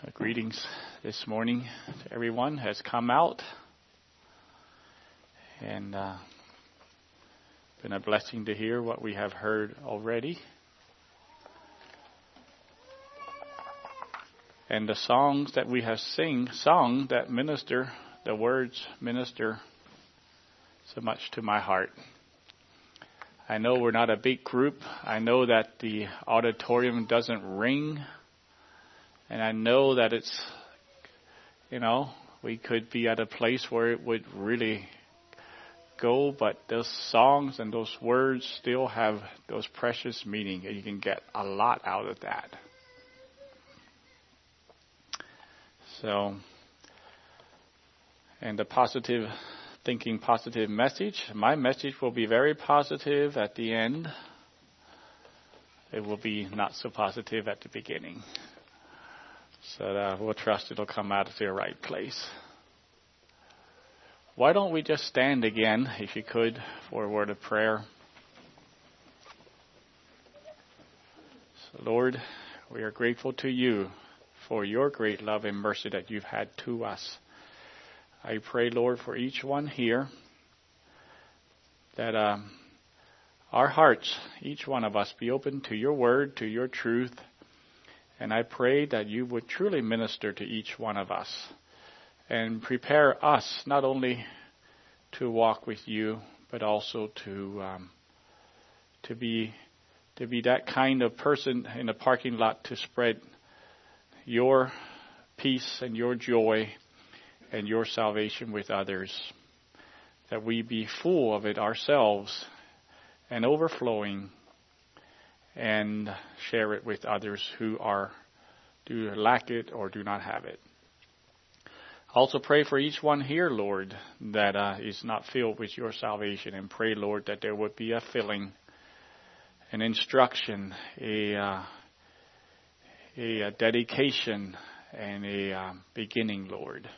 Uh, greetings this morning to everyone has come out. And uh, been a blessing to hear what we have heard already. And the songs that we have sing, sung that minister, the words minister so much to my heart. I know we're not a big group. I know that the auditorium doesn't ring and I know that it's, you know, we could be at a place where it would really go, but those songs and those words still have those precious meaning, and you can get a lot out of that. So, and the positive thinking positive message, my message will be very positive at the end. It will be not so positive at the beginning. So uh, we'll trust it'll come out of the right place. Why don't we just stand again, if you could, for a word of prayer? So Lord, we are grateful to you for your great love and mercy that you've had to us. I pray, Lord, for each one here that um, our hearts, each one of us, be open to your word, to your truth, and I pray that you would truly minister to each one of us and prepare us not only to walk with you, but also to um, to be to be that kind of person in a parking lot to spread your peace and your joy and your salvation with others. That we be full of it ourselves and overflowing and share it with others who are do lack it or do not have it. Also pray for each one here, Lord, that uh, is not filled with your salvation, and pray, Lord, that there would be a filling, an instruction, a uh, a, dedication, and a uh, beginning, Lord.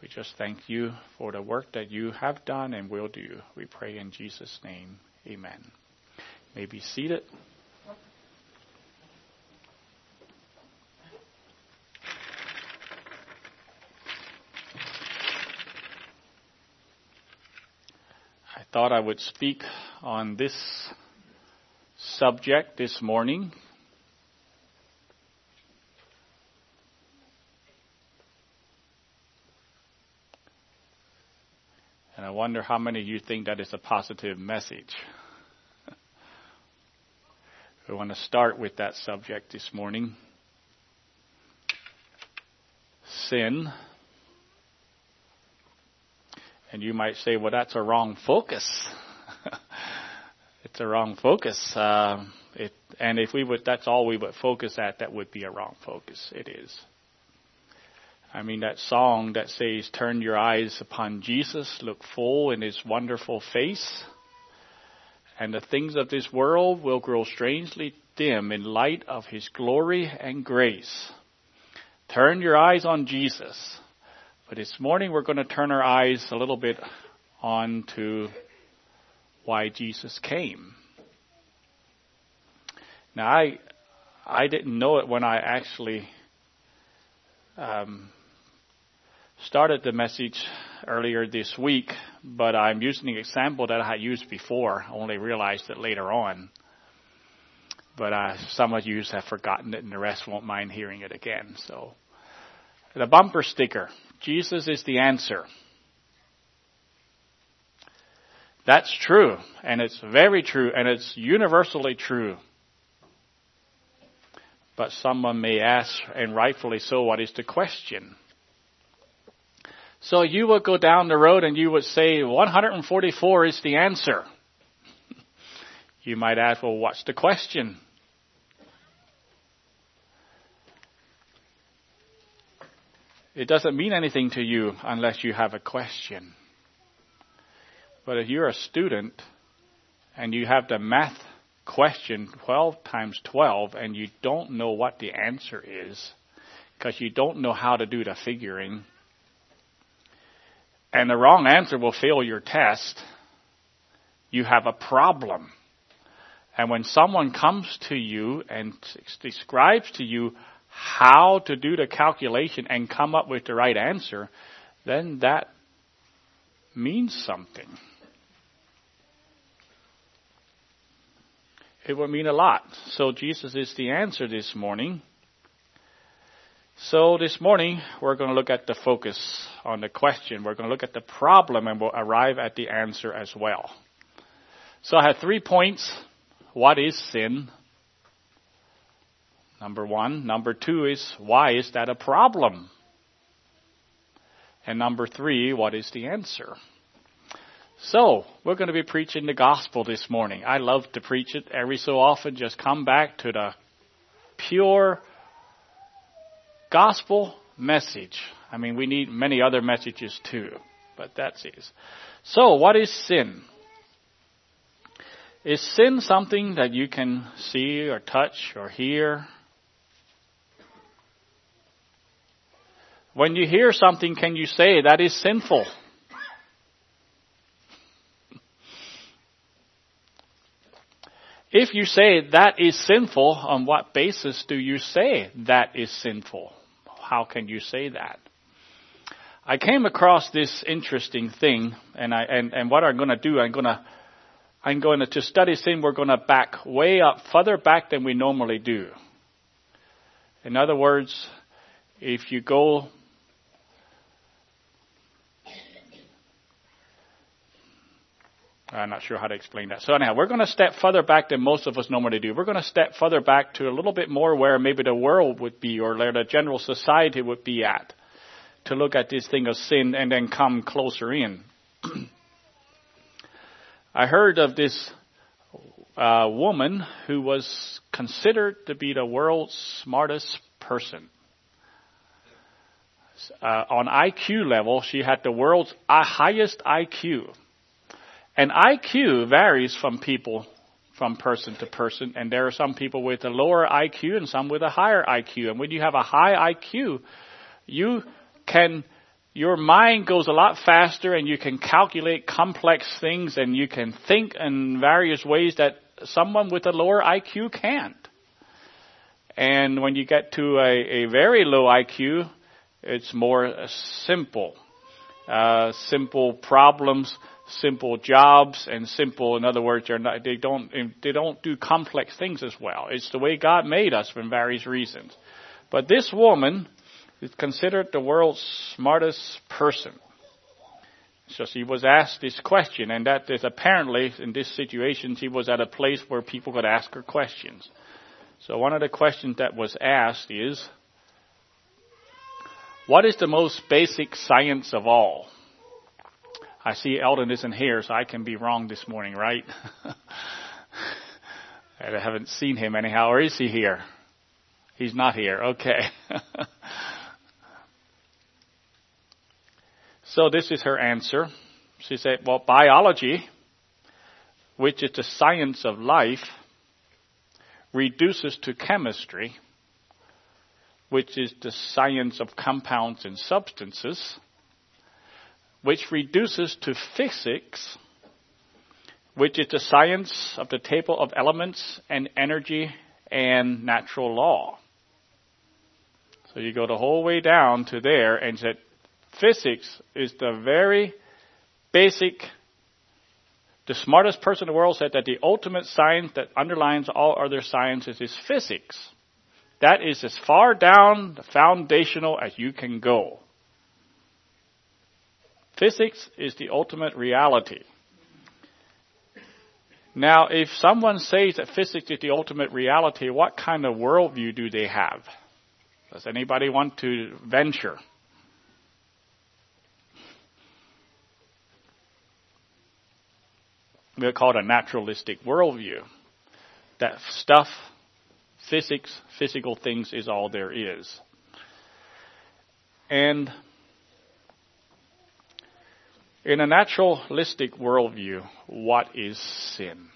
We just thank you for the work that you have done and will do. We pray in Jesus' name. Amen. You may be seated. Thought I would speak on this subject this morning. And I wonder how many of you think that is a positive message. we want to start with that subject this morning. Sin and you might say, well, that's a wrong focus. it's a wrong focus. Uh, it, and if we would, that's all we would focus at, that would be a wrong focus. It is. I mean, that song that says, Turn your eyes upon Jesus, look full in his wonderful face, and the things of this world will grow strangely dim in light of his glory and grace. Turn your eyes on Jesus. But this morning we're going to turn our eyes a little bit on to why Jesus came. Now I I didn't know it when I actually um, started the message earlier this week, but I'm using an example that I had used before. I only realized it later on. But uh, some of you have forgotten it, and the rest won't mind hearing it again. So, the bumper sticker. Jesus is the answer. That's true, and it's very true, and it's universally true. But someone may ask, and rightfully so, what is the question? So you would go down the road and you would say 144 is the answer. you might ask, well, what's the question? It doesn't mean anything to you unless you have a question. But if you're a student and you have the math question 12 times 12 and you don't know what the answer is because you don't know how to do the figuring, and the wrong answer will fail your test, you have a problem. And when someone comes to you and describes to you how to do the calculation and come up with the right answer, then that means something. It would mean a lot. So Jesus is the answer this morning. So this morning we're going to look at the focus on the question. We're going to look at the problem and we'll arrive at the answer as well. So I have three points. What is sin? Number one. Number two is why is that a problem? And number three, what is the answer? So, we're going to be preaching the gospel this morning. I love to preach it every so often. Just come back to the pure gospel message. I mean, we need many other messages too, but that's it. So, what is sin? Is sin something that you can see or touch or hear? When you hear something, can you say that is sinful? If you say that is sinful, on what basis do you say that is sinful? How can you say that? I came across this interesting thing, and I and, and what I'm going to do, I'm going to I'm going to to study sin. We're going to back way up, further back than we normally do. In other words, if you go I'm not sure how to explain that. So anyhow, we're going to step further back than most of us normally do. We're going to step further back to a little bit more where maybe the world would be or where the general society would be at to look at this thing of sin and then come closer in. I heard of this uh, woman who was considered to be the world's smartest person. Uh, on IQ level, she had the world's uh, highest IQ. And IQ varies from people, from person to person, and there are some people with a lower IQ and some with a higher IQ. And when you have a high IQ, you can, your mind goes a lot faster and you can calculate complex things and you can think in various ways that someone with a lower IQ can't. And when you get to a, a very low IQ, it's more simple. Uh, simple problems simple jobs and simple, in other words, they're not, they don't, they don't do complex things as well. It's the way God made us for various reasons. But this woman is considered the world's smartest person. So she was asked this question, and that is apparently in this situation she was at a place where people could ask her questions. So one of the questions that was asked is, what is the most basic science of all? I see Eldon isn't here, so I can be wrong this morning, right? I haven't seen him anyhow, or is he here? He's not here. Okay. so this is her answer. She said, well, biology, which is the science of life, reduces to chemistry, which is the science of compounds and substances, which reduces to physics, which is the science of the table of elements and energy and natural law. So you go the whole way down to there and said physics is the very basic the smartest person in the world said that the ultimate science that underlines all other sciences is physics. That is as far down the foundational as you can go. Physics is the ultimate reality. Now, if someone says that physics is the ultimate reality, what kind of worldview do they have? Does anybody want to venture? We'll call it a naturalistic worldview. That stuff, physics, physical things is all there is. And in a naturalistic worldview, what is sin?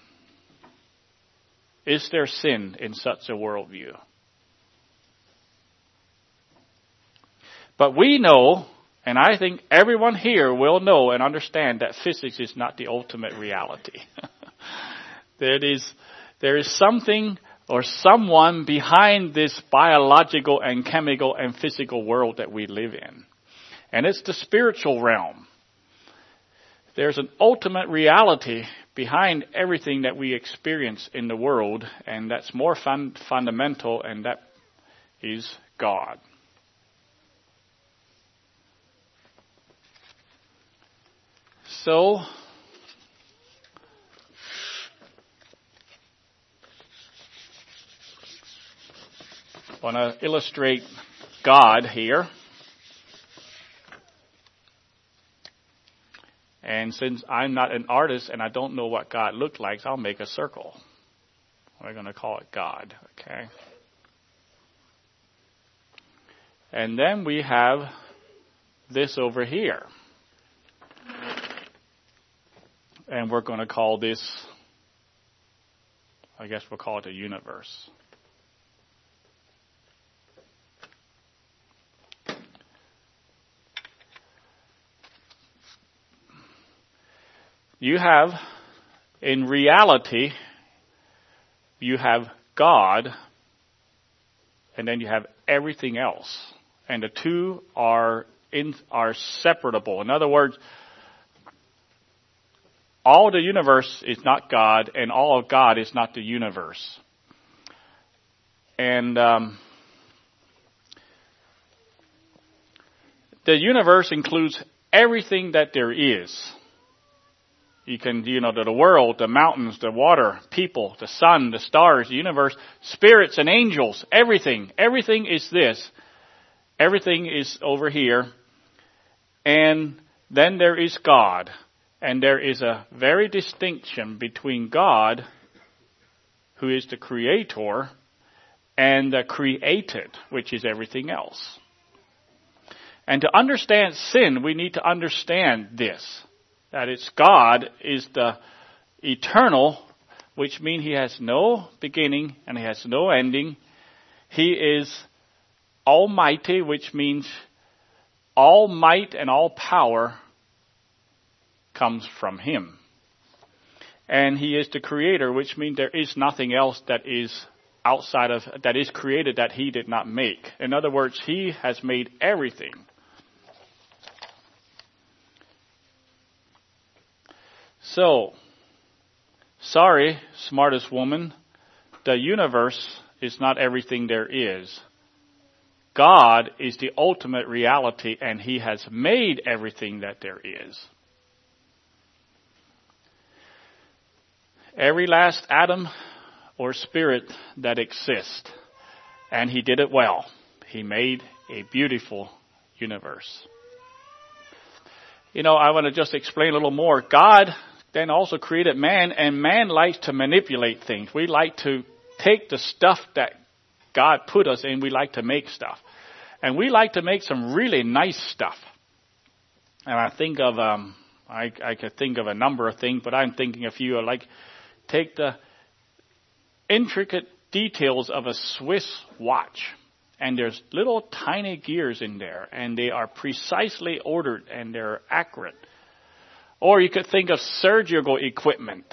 Is there sin in such a worldview? But we know, and I think everyone here will know and understand that physics is not the ultimate reality. there is, there is something or someone behind this biological and chemical and physical world that we live in. And it's the spiritual realm. There's an ultimate reality behind everything that we experience in the world, and that's more fun, fundamental, and that is God. So, I want to illustrate God here. And since I'm not an artist and I don't know what God looked like, I'll make a circle. We're going to call it God, okay? And then we have this over here. And we're going to call this, I guess we'll call it a universe. You have, in reality, you have God, and then you have everything else. And the two are in, are separable. In other words, all the universe is not God, and all of God is not the universe. And um, the universe includes everything that there is. You can, you know, the world, the mountains, the water, people, the sun, the stars, the universe, spirits and angels, everything. Everything is this. Everything is over here. And then there is God. And there is a very distinction between God, who is the creator, and the created, which is everything else. And to understand sin, we need to understand this that it's God is the eternal, which means he has no beginning and he has no ending. He is almighty, which means all might and all power comes from him. And he is the creator, which means there is nothing else that is outside of, that is created that he did not make. In other words, he has made everything. So, sorry, smartest woman, the universe is not everything there is. God is the ultimate reality and He has made everything that there is. Every last atom or spirit that exists, and He did it well. He made a beautiful universe. You know, I want to just explain a little more. God then also created man, and man likes to manipulate things. We like to take the stuff that God put us in, we like to make stuff. And we like to make some really nice stuff. And I think of, um, I, I could think of a number of things, but I'm thinking a few. Like, take the intricate details of a Swiss watch. And there's little tiny gears in there, and they are precisely ordered and they're accurate. Or you could think of surgical equipment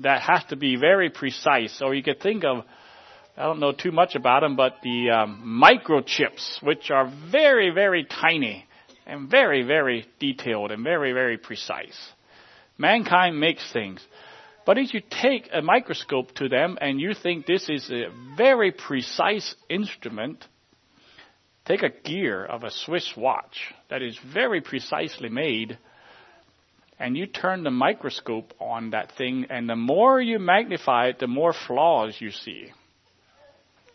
that has to be very precise. Or you could think of, I don't know too much about them, but the um, microchips, which are very, very tiny and very, very detailed and very, very precise. Mankind makes things. But if you take a microscope to them and you think this is a very precise instrument, take a gear of a Swiss watch that is very precisely made, and you turn the microscope on that thing, and the more you magnify it, the more flaws you see.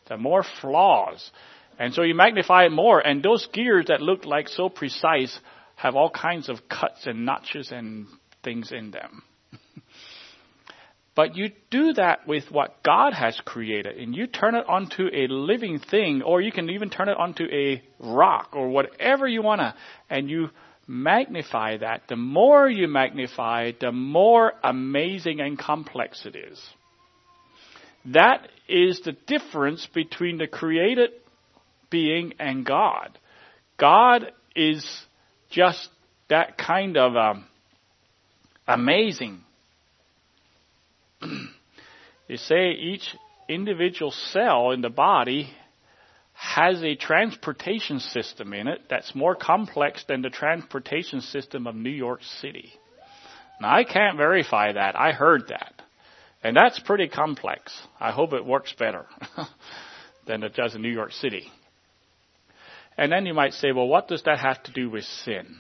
The more flaws. And so you magnify it more, and those gears that look like so precise have all kinds of cuts and notches and things in them. but you do that with what God has created, and you turn it onto a living thing, or you can even turn it onto a rock or whatever you want to, and you magnify that, the more you magnify the more amazing and complex it is. That is the difference between the created being and God. God is just that kind of um, amazing. you say each individual cell in the body has a transportation system in it that's more complex than the transportation system of New York City. Now, I can't verify that. I heard that. And that's pretty complex. I hope it works better than it does in New York City. And then you might say, well, what does that have to do with sin?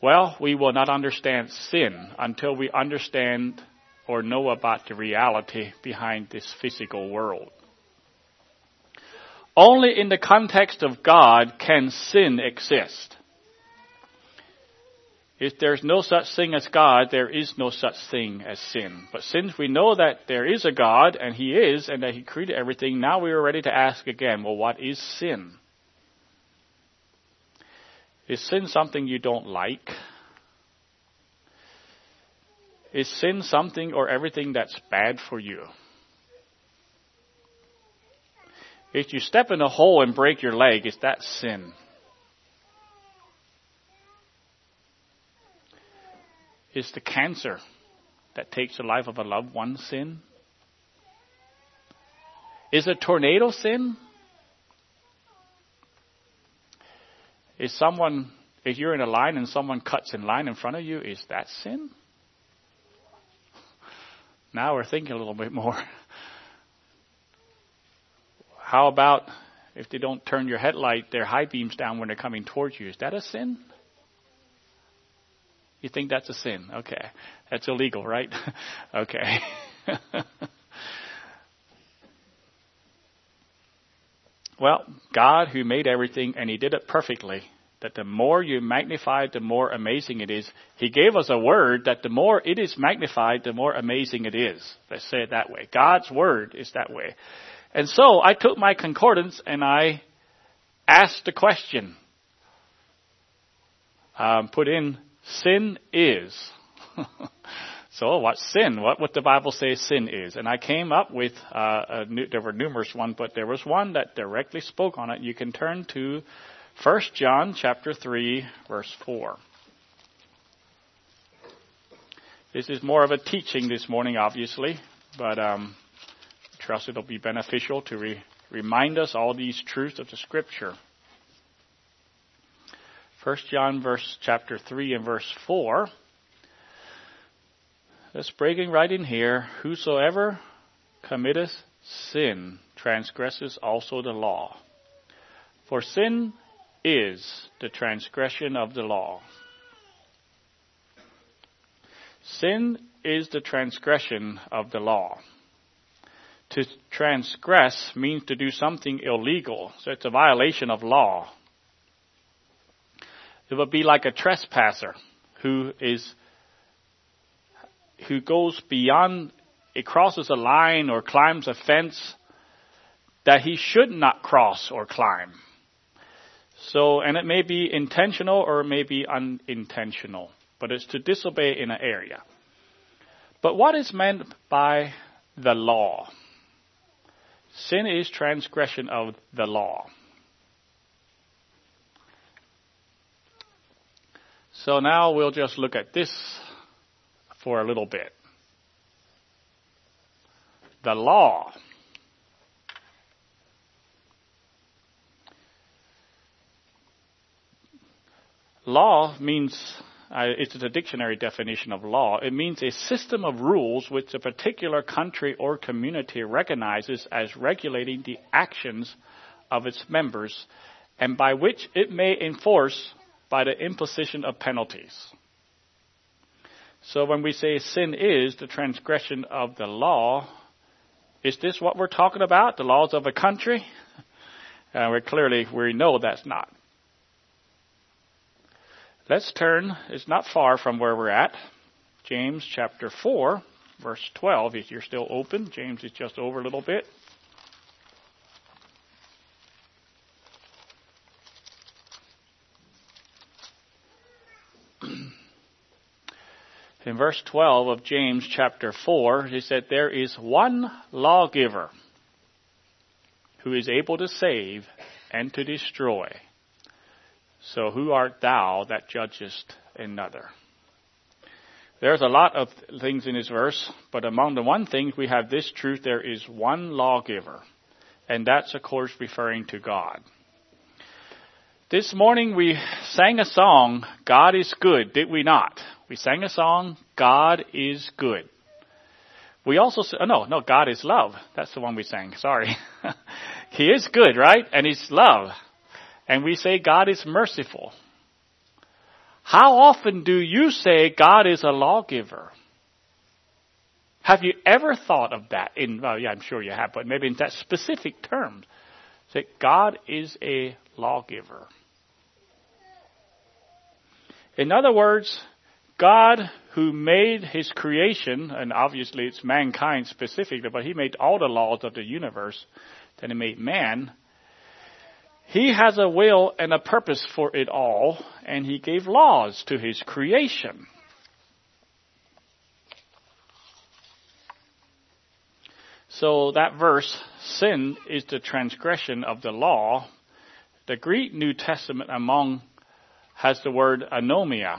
Well, we will not understand sin until we understand or know about the reality behind this physical world. Only in the context of God can sin exist. If there's no such thing as God, there is no such thing as sin. But since we know that there is a God, and He is, and that He created everything, now we are ready to ask again, well, what is sin? Is sin something you don't like? Is sin something or everything that's bad for you? If you step in a hole and break your leg, is that sin? Is the cancer that takes the life of a loved one sin? Is a tornado sin? Is someone, if you're in a line and someone cuts in line in front of you, is that sin? Now we're thinking a little bit more. How about if they don't turn your headlight, their high beams down when they're coming towards you? Is that a sin? You think that's a sin? Okay. That's illegal, right? okay. well, God who made everything and He did it perfectly, that the more you magnify, the more amazing it is. He gave us a word that the more it is magnified, the more amazing it is. Let's say it that way. God's word is that way. And so I took my concordance and I asked the question. Um, put in sin is. so what's sin? What would the Bible say sin is? And I came up with uh, new, there were numerous ones, but there was one that directly spoke on it. You can turn to 1 John chapter 3 verse 4. This is more of a teaching this morning, obviously, but um, trust it'll be beneficial to re- remind us all these truths of the Scripture. 1 John verse chapter 3 and verse 4. Let's breaking right in here. Whosoever committeth sin transgresses also the law. For sin is the transgression of the law. Sin is the transgression of the law. To transgress means to do something illegal, so it's a violation of law. It would be like a trespasser who is who goes beyond it crosses a line or climbs a fence that he should not cross or climb. So, and it may be intentional or it may be unintentional, but it's to disobey in an area. But what is meant by the law? Sin is transgression of the law. So now we'll just look at this for a little bit. The law Law means, uh, it's a dictionary definition of law. It means a system of rules which a particular country or community recognizes as regulating the actions of its members and by which it may enforce by the imposition of penalties. So when we say sin is the transgression of the law, is this what we're talking about? The laws of a country? Uh, we clearly we know that's not. Let's turn, it's not far from where we're at. James chapter 4, verse 12. If you're still open, James is just over a little bit. In verse 12 of James chapter 4, he said, There is one lawgiver who is able to save and to destroy. So who art thou that judgest another? There's a lot of things in this verse, but among the one thing we have this truth there is one lawgiver. And that's of course referring to God. This morning we sang a song, God is good, did we not? We sang a song, God is good. We also, oh no, no, God is love. That's the one we sang, sorry. he is good, right? And He's love. And we say God is merciful. How often do you say God is a lawgiver? Have you ever thought of that in, well, yeah, I'm sure you have, but maybe in that specific term? That God is a lawgiver. In other words, God who made his creation, and obviously it's mankind specifically, but he made all the laws of the universe, then he made man. He has a will and a purpose for it all, and he gave laws to his creation. So that verse, sin is the transgression of the law. The Greek New Testament among has the word anomia.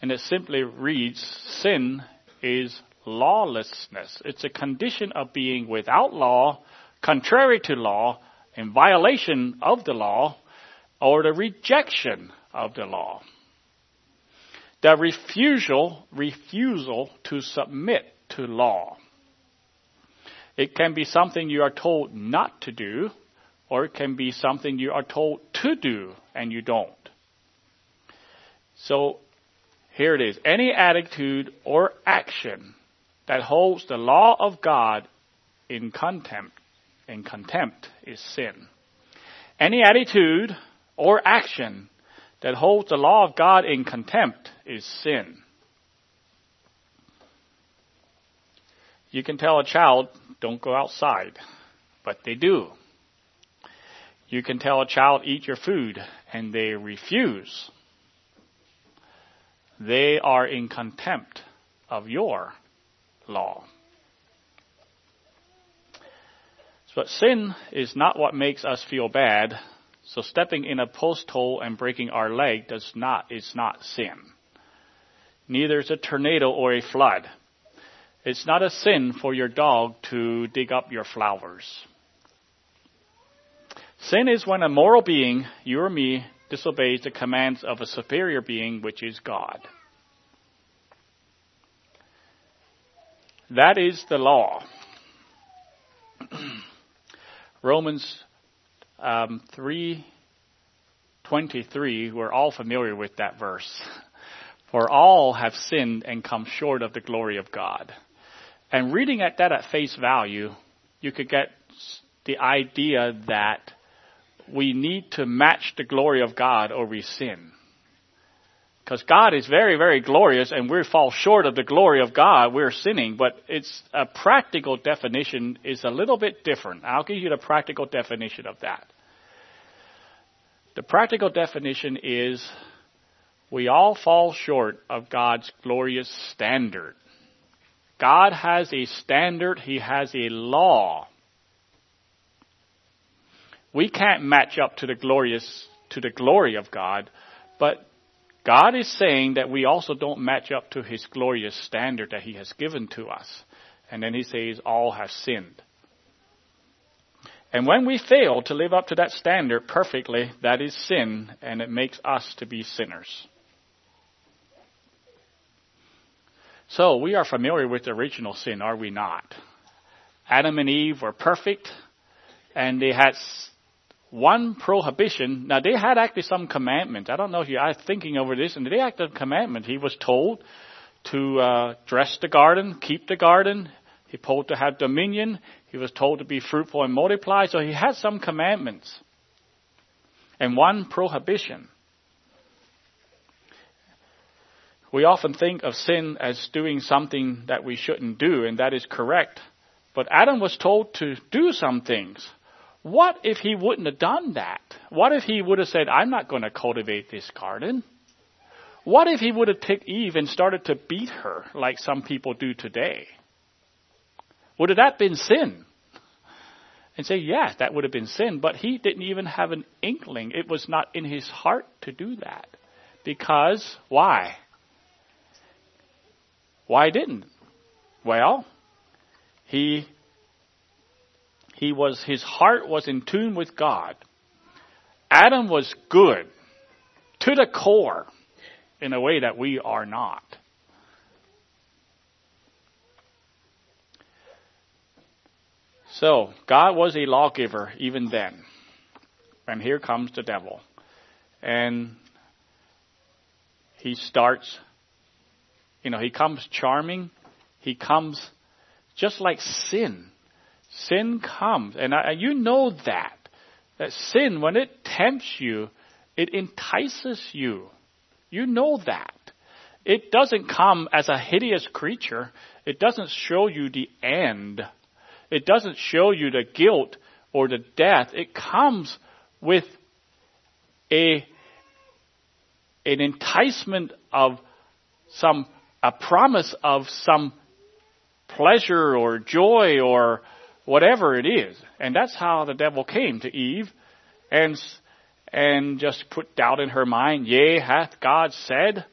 And it simply reads, sin is lawlessness. It's a condition of being without law, contrary to law, in violation of the law, or the rejection of the law. The refusal, refusal to submit to law. It can be something you are told not to do, or it can be something you are told to do and you don't. So here it is. Any attitude or action that holds the law of God in contempt, in contempt is sin. Any attitude or action that holds the law of God in contempt is sin. You can tell a child, don't go outside, but they do. You can tell a child, eat your food, and they refuse. They are in contempt of your law. But sin is not what makes us feel bad. So stepping in a post hole and breaking our leg does not is not sin. Neither is a tornado or a flood. It's not a sin for your dog to dig up your flowers. Sin is when a moral being, you or me, disobeys the commands of a superior being, which is God. That is the law. Romans um, 3:23. We're all familiar with that verse. For all have sinned and come short of the glory of God. And reading at that at face value, you could get the idea that we need to match the glory of God or we sin. Because God is very, very glorious and we fall short of the glory of God, we're sinning. But it's a practical definition is a little bit different. I'll give you the practical definition of that. The practical definition is we all fall short of God's glorious standard. God has a standard, He has a law we can't match up to the glorious, to the glory of God, but God is saying that we also don't match up to His glorious standard that He has given to us. And then He says, all have sinned. And when we fail to live up to that standard perfectly, that is sin, and it makes us to be sinners. So we are familiar with the original sin, are we not? Adam and Eve were perfect, and they had one prohibition. Now they had actually some commandment. I don't know if you are thinking over this, and they had a commandment. He was told to uh, dress the garden, keep the garden. He told to have dominion. He was told to be fruitful and multiply. So he had some commandments, and one prohibition. We often think of sin as doing something that we shouldn't do, and that is correct. But Adam was told to do some things. What if he wouldn't have done that? What if he would have said, I'm not going to cultivate this garden? What if he would have picked Eve and started to beat her like some people do today? Would have that been sin? And say, yes, that would have been sin, but he didn't even have an inkling. It was not in his heart to do that. Because, why? Why didn't? Well, he he was his heart was in tune with God. Adam was good to the core in a way that we are not. So, God was a lawgiver even then. And here comes the devil. And he starts, you know, he comes charming. He comes just like sin. Sin comes. And I, you know that. That sin, when it tempts you, it entices you. You know that. It doesn't come as a hideous creature. It doesn't show you the end. It doesn't show you the guilt or the death. It comes with a an enticement of some a promise of some pleasure or joy or whatever it is. And that's how the devil came to Eve and and just put doubt in her mind, yea, hath God said?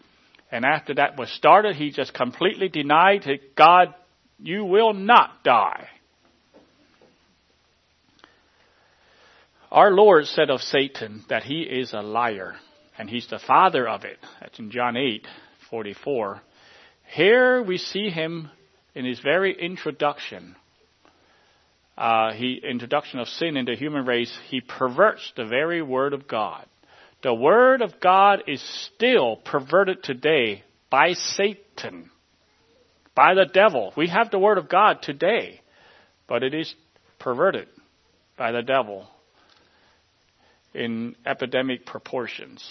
And after that was started, he just completely denied that God, you will not die. Our Lord said of Satan that he is a liar, and he's the father of it. That's in John 8, 44. Here we see him in his very introduction. Uh, he introduction of sin into human race. He perverts the very word of God. The word of God is still perverted today by Satan, by the devil. We have the word of God today, but it is perverted by the devil in epidemic proportions.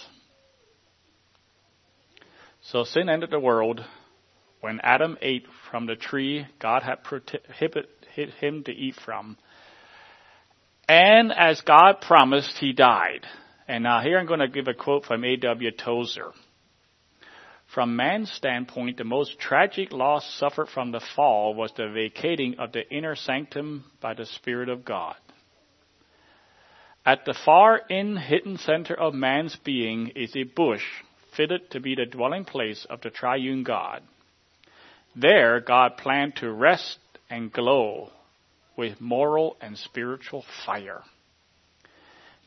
So sin entered the world when Adam ate from the tree God had prohibited him to eat from. And as God promised, he died. And now here I'm going to give a quote from A.W. Tozer. From man's standpoint, the most tragic loss suffered from the fall was the vacating of the inner sanctum by the Spirit of God. At the far in hidden center of man's being is a bush fitted to be the dwelling place of the triune God. There, God planned to rest and glow with moral and spiritual fire.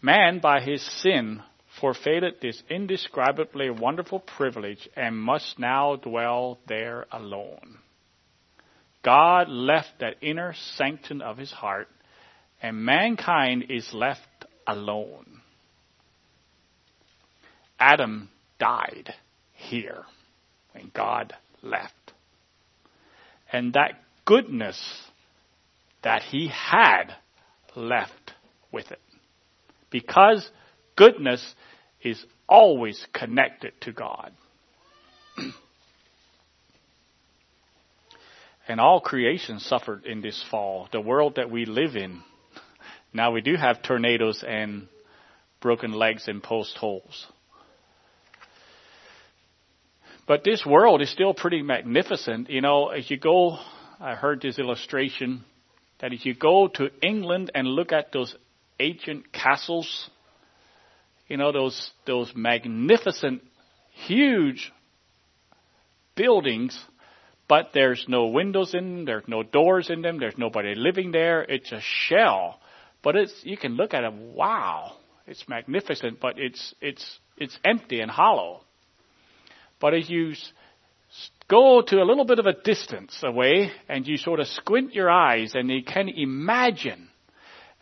Man, by his sin, forfeited this indescribably wonderful privilege and must now dwell there alone. God left that inner sanctum of his heart, and mankind is left alone. Adam died here when God left. And that goodness that he had left with it. Because goodness is always connected to God. and all creation suffered in this fall. The world that we live in now we do have tornadoes and broken legs and post holes. But this world is still pretty magnificent. You know, as you go, I heard this illustration that if you go to England and look at those ancient castles, you know, those, those magnificent, huge buildings, but there's no windows in them, there's no doors in them, there's nobody living there, it's a shell. But it's you can look at it, wow, it's magnificent, but it's it's it's empty and hollow. But as you go to a little bit of a distance away and you sort of squint your eyes and you can imagine,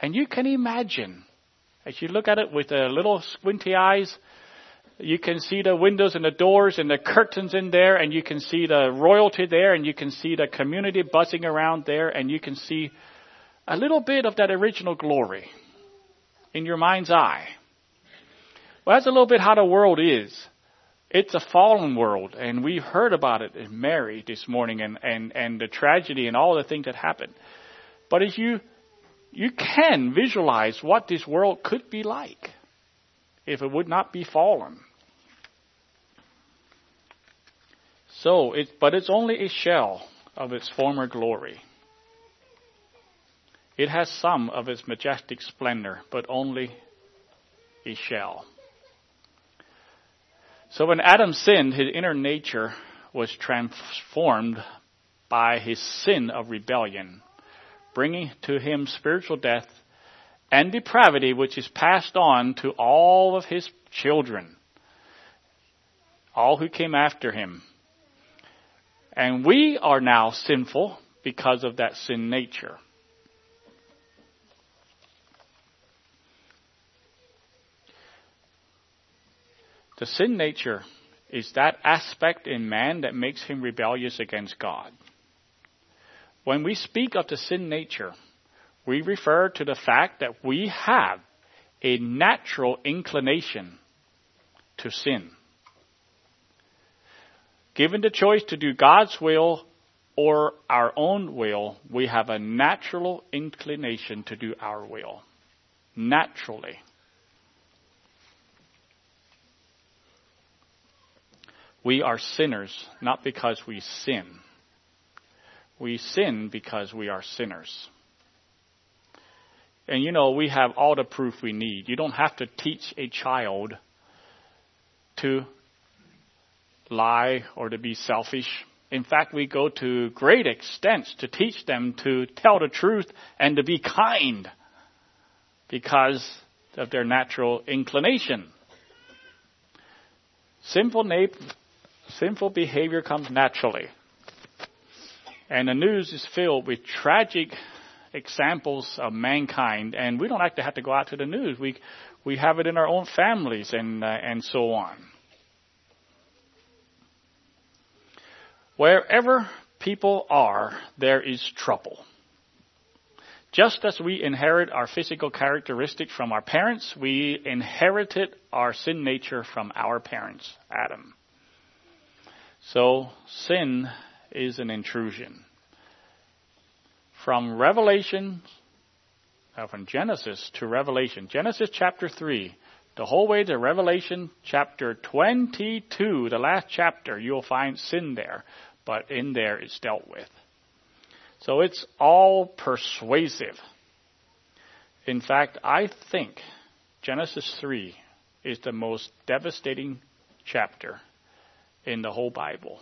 and you can imagine, as you look at it with a little squinty eyes, you can see the windows and the doors and the curtains in there and you can see the royalty there and you can see the community buzzing around there and you can see a little bit of that original glory in your mind's eye. Well, that's a little bit how the world is. It's a fallen world, and we heard about it in Mary this morning and, and, and the tragedy and all the things that happened. But as you, you can visualize what this world could be like if it would not be fallen. So, it, but it's only a shell of its former glory. It has some of its majestic splendor, but only a shell. So when Adam sinned, his inner nature was transformed by his sin of rebellion, bringing to him spiritual death and depravity, which is passed on to all of his children, all who came after him. And we are now sinful because of that sin nature. The sin nature is that aspect in man that makes him rebellious against God. When we speak of the sin nature, we refer to the fact that we have a natural inclination to sin. Given the choice to do God's will or our own will, we have a natural inclination to do our will. Naturally. We are sinners not because we sin. We sin because we are sinners. And you know, we have all the proof we need. You don't have to teach a child to lie or to be selfish. In fact, we go to great extents to teach them to tell the truth and to be kind because of their natural inclination. Na- sinful behavior comes naturally. And the news is filled with tragic examples of mankind, and we don't actually have to go out to the news. We we have it in our own families and uh, and so on. Wherever people are, there is trouble. Just as we inherit our physical characteristics from our parents, we inherited our sin nature from our parents, Adam. So sin is an intrusion from Revelation, uh, from Genesis to Revelation, Genesis chapter 3, the whole way to Revelation chapter 22, the last chapter, you'll find sin there, but in there it's dealt with. So it's all persuasive. In fact, I think Genesis 3 is the most devastating chapter in the whole Bible.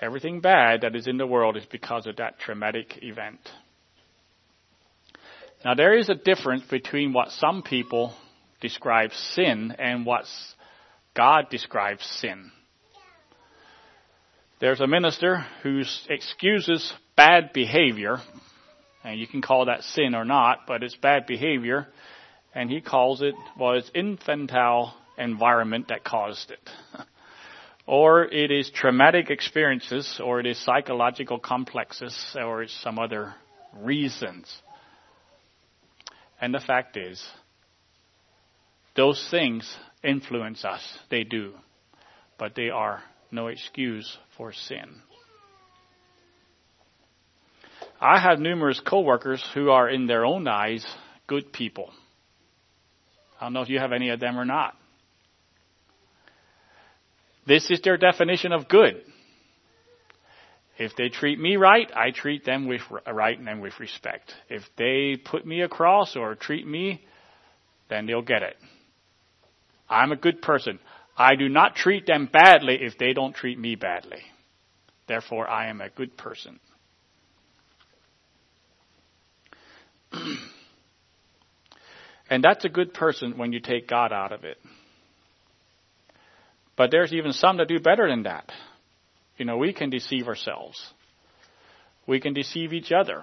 Everything bad that is in the world is because of that traumatic event. Now, there is a difference between what some people describe sin and what God describes sin. There's a minister who excuses bad behavior, and you can call that sin or not, but it's bad behavior, and he calls it, well, it's infantile environment that caused it. or it is traumatic experiences, or it is psychological complexes, or some other reasons. And the fact is, those things influence us. They do. But they are no excuse for sin. I have numerous coworkers who are in their own eyes good people. I don't know if you have any of them or not. This is their definition of good. If they treat me right, I treat them with right and with respect. If they put me across or treat me, then they'll get it. I'm a good person. I do not treat them badly if they don't treat me badly. Therefore, I am a good person. and that's a good person when you take God out of it. But there's even some that do better than that. You know, we can deceive ourselves. We can deceive each other.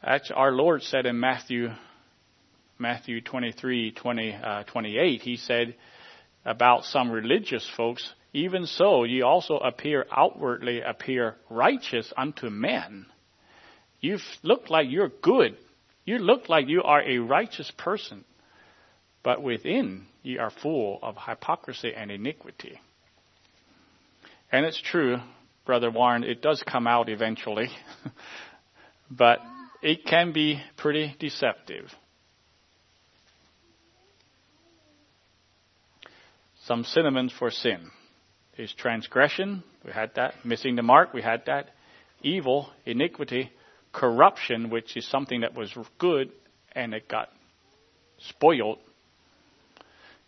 Actually, our Lord said in Matthew, Matthew 23, 20, uh, 28, He said about some religious folks, even so, ye also appear outwardly appear righteous unto men. You look like you're good. You look like you are a righteous person. But within ye are full of hypocrisy and iniquity. And it's true, Brother Warren, it does come out eventually, but it can be pretty deceptive. Some synonyms for sin is transgression, we had that, missing the mark, we had that, evil, iniquity, corruption, which is something that was good and it got spoiled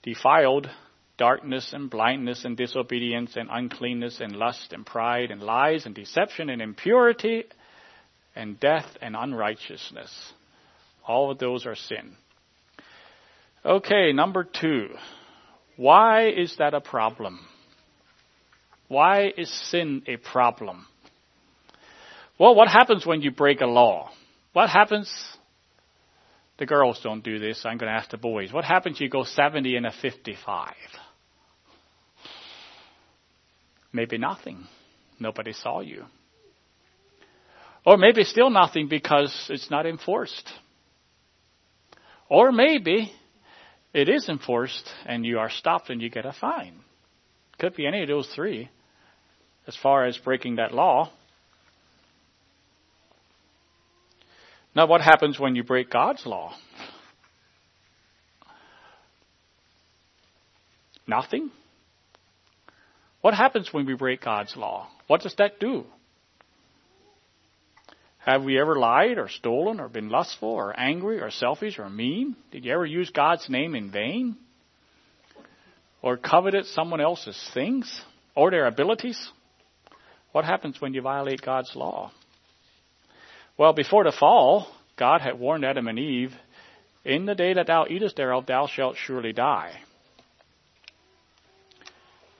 defiled, darkness and blindness and disobedience and uncleanness and lust and pride and lies and deception and impurity and death and unrighteousness. All of those are sin. Okay, number two. Why is that a problem? Why is sin a problem? Well, what happens when you break a law? What happens? The girls don't do this. I'm going to ask the boys. What happens if you go 70 and a 55? Maybe nothing. Nobody saw you. Or maybe still nothing because it's not enforced. Or maybe it is enforced and you are stopped and you get a fine. Could be any of those three as far as breaking that law. Now, what happens when you break God's law? Nothing. What happens when we break God's law? What does that do? Have we ever lied or stolen or been lustful or angry or selfish or mean? Did you ever use God's name in vain? Or coveted someone else's things or their abilities? What happens when you violate God's law? Well, before the fall, God had warned Adam and Eve, In the day that thou eatest thereof, thou shalt surely die.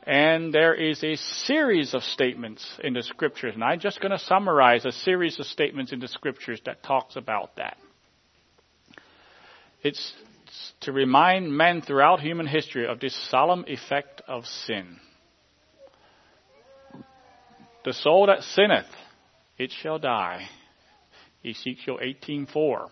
And there is a series of statements in the scriptures, and I'm just going to summarize a series of statements in the scriptures that talks about that. It's to remind men throughout human history of this solemn effect of sin. The soul that sinneth, it shall die. Ezekiel 18:4.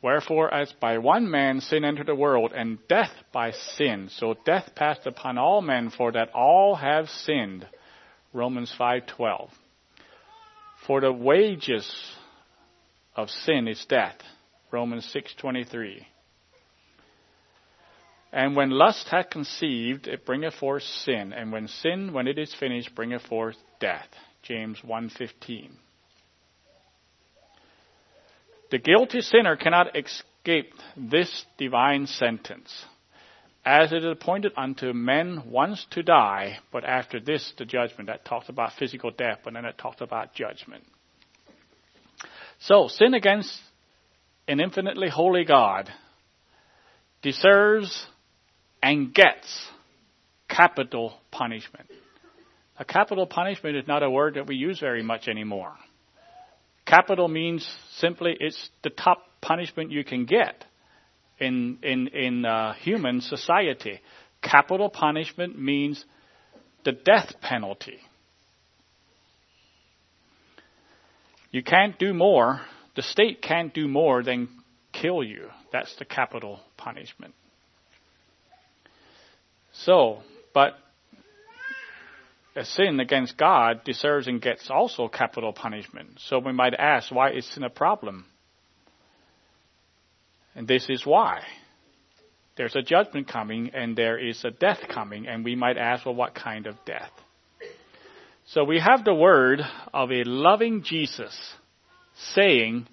Wherefore, as by one man sin entered the world, and death by sin, so death passed upon all men, for that all have sinned. Romans 5:12. For the wages of sin is death. Romans 6:23. And when lust hath conceived, it bringeth forth sin, and when sin, when it is finished, bringeth forth death. James 1:15. The guilty sinner cannot escape this divine sentence. As it is appointed unto men once to die, but after this the judgment. That talks about physical death, but then it talks about judgment. So, sin against an infinitely holy God deserves and gets capital punishment. A capital punishment is not a word that we use very much anymore. Capital means simply it's the top punishment you can get in in in uh, human society. Capital punishment means the death penalty. You can't do more. The state can't do more than kill you. That's the capital punishment. So, but a sin against God deserves and gets also capital punishment. So we might ask, why is sin a problem? And this is why. There's a judgment coming and there is a death coming, and we might ask, well, what kind of death? So we have the word of a loving Jesus saying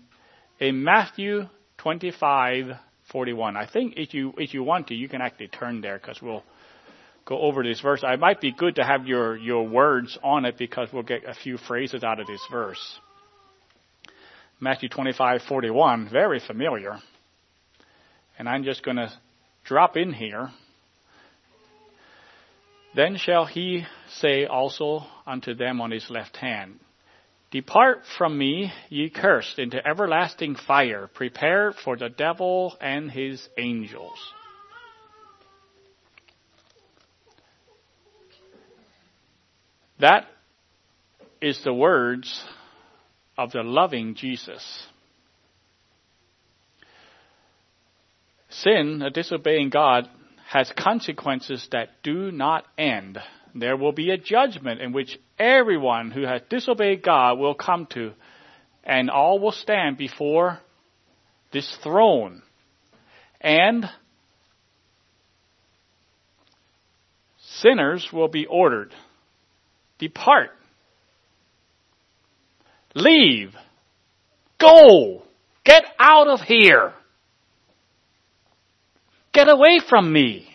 in Matthew 25:41. I think if you if you want to, you can actually turn there because we'll go over this verse. I might be good to have your, your words on it because we'll get a few phrases out of this verse. Matthew 25:41, very familiar. And I'm just going to drop in here. Then shall he say also unto them on his left hand, Depart from me, ye cursed, into everlasting fire, prepared for the devil and his angels. That is the words of the loving Jesus. Sin, a disobeying God, has consequences that do not end. There will be a judgment in which everyone who has disobeyed God will come to, and all will stand before this throne. And sinners will be ordered Depart. Leave. Go. Get out of here. Get away from me.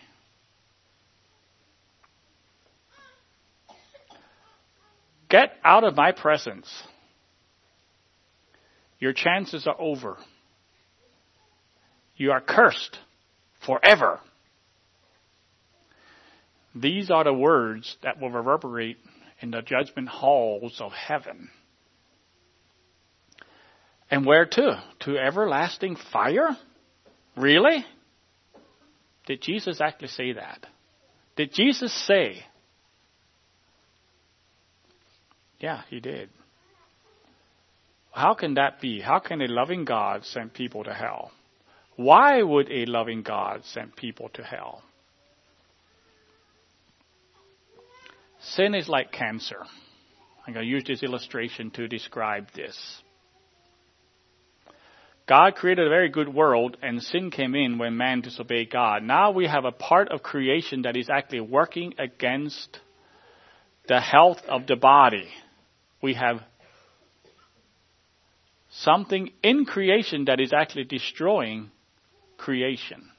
Get out of my presence. Your chances are over. You are cursed forever. These are the words that will reverberate in the judgment halls of heaven. And where to? To everlasting fire? Really? Did Jesus actually say that? Did Jesus say? Yeah, he did. How can that be? How can a loving God send people to hell? Why would a loving God send people to hell? Sin is like cancer. I'm going to use this illustration to describe this. God created a very good world and sin came in when man disobeyed God. Now we have a part of creation that is actually working against the health of the body. We have something in creation that is actually destroying creation.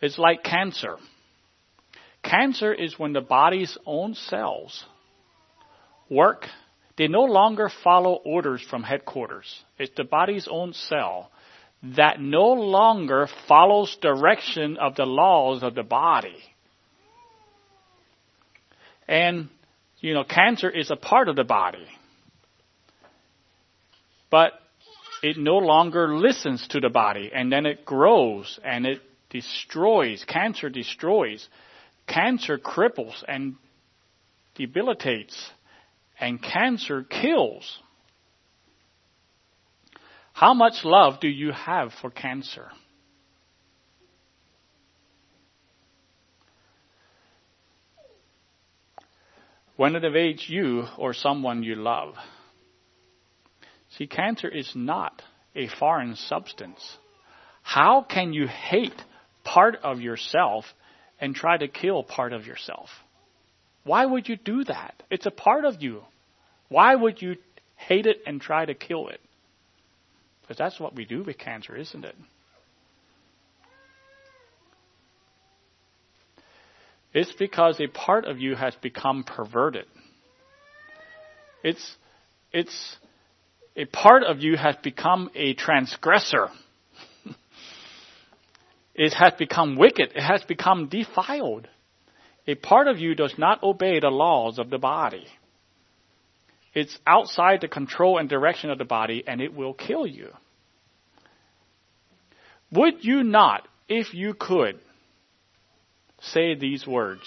It's like cancer. Cancer is when the body's own cells work. They no longer follow orders from headquarters. It's the body's own cell that no longer follows direction of the laws of the body. And, you know, cancer is a part of the body. But it no longer listens to the body and then it grows and it destroys, cancer destroys. Cancer cripples and debilitates, and cancer kills. How much love do you have for cancer? When it evades you or someone you love. See, cancer is not a foreign substance. How can you hate part of yourself and try to kill part of yourself. Why would you do that? It's a part of you. Why would you hate it and try to kill it? Because that's what we do with cancer, isn't it? It's because a part of you has become perverted. It's, it's, a part of you has become a transgressor. It has become wicked. It has become defiled. A part of you does not obey the laws of the body. It's outside the control and direction of the body and it will kill you. Would you not, if you could, say these words?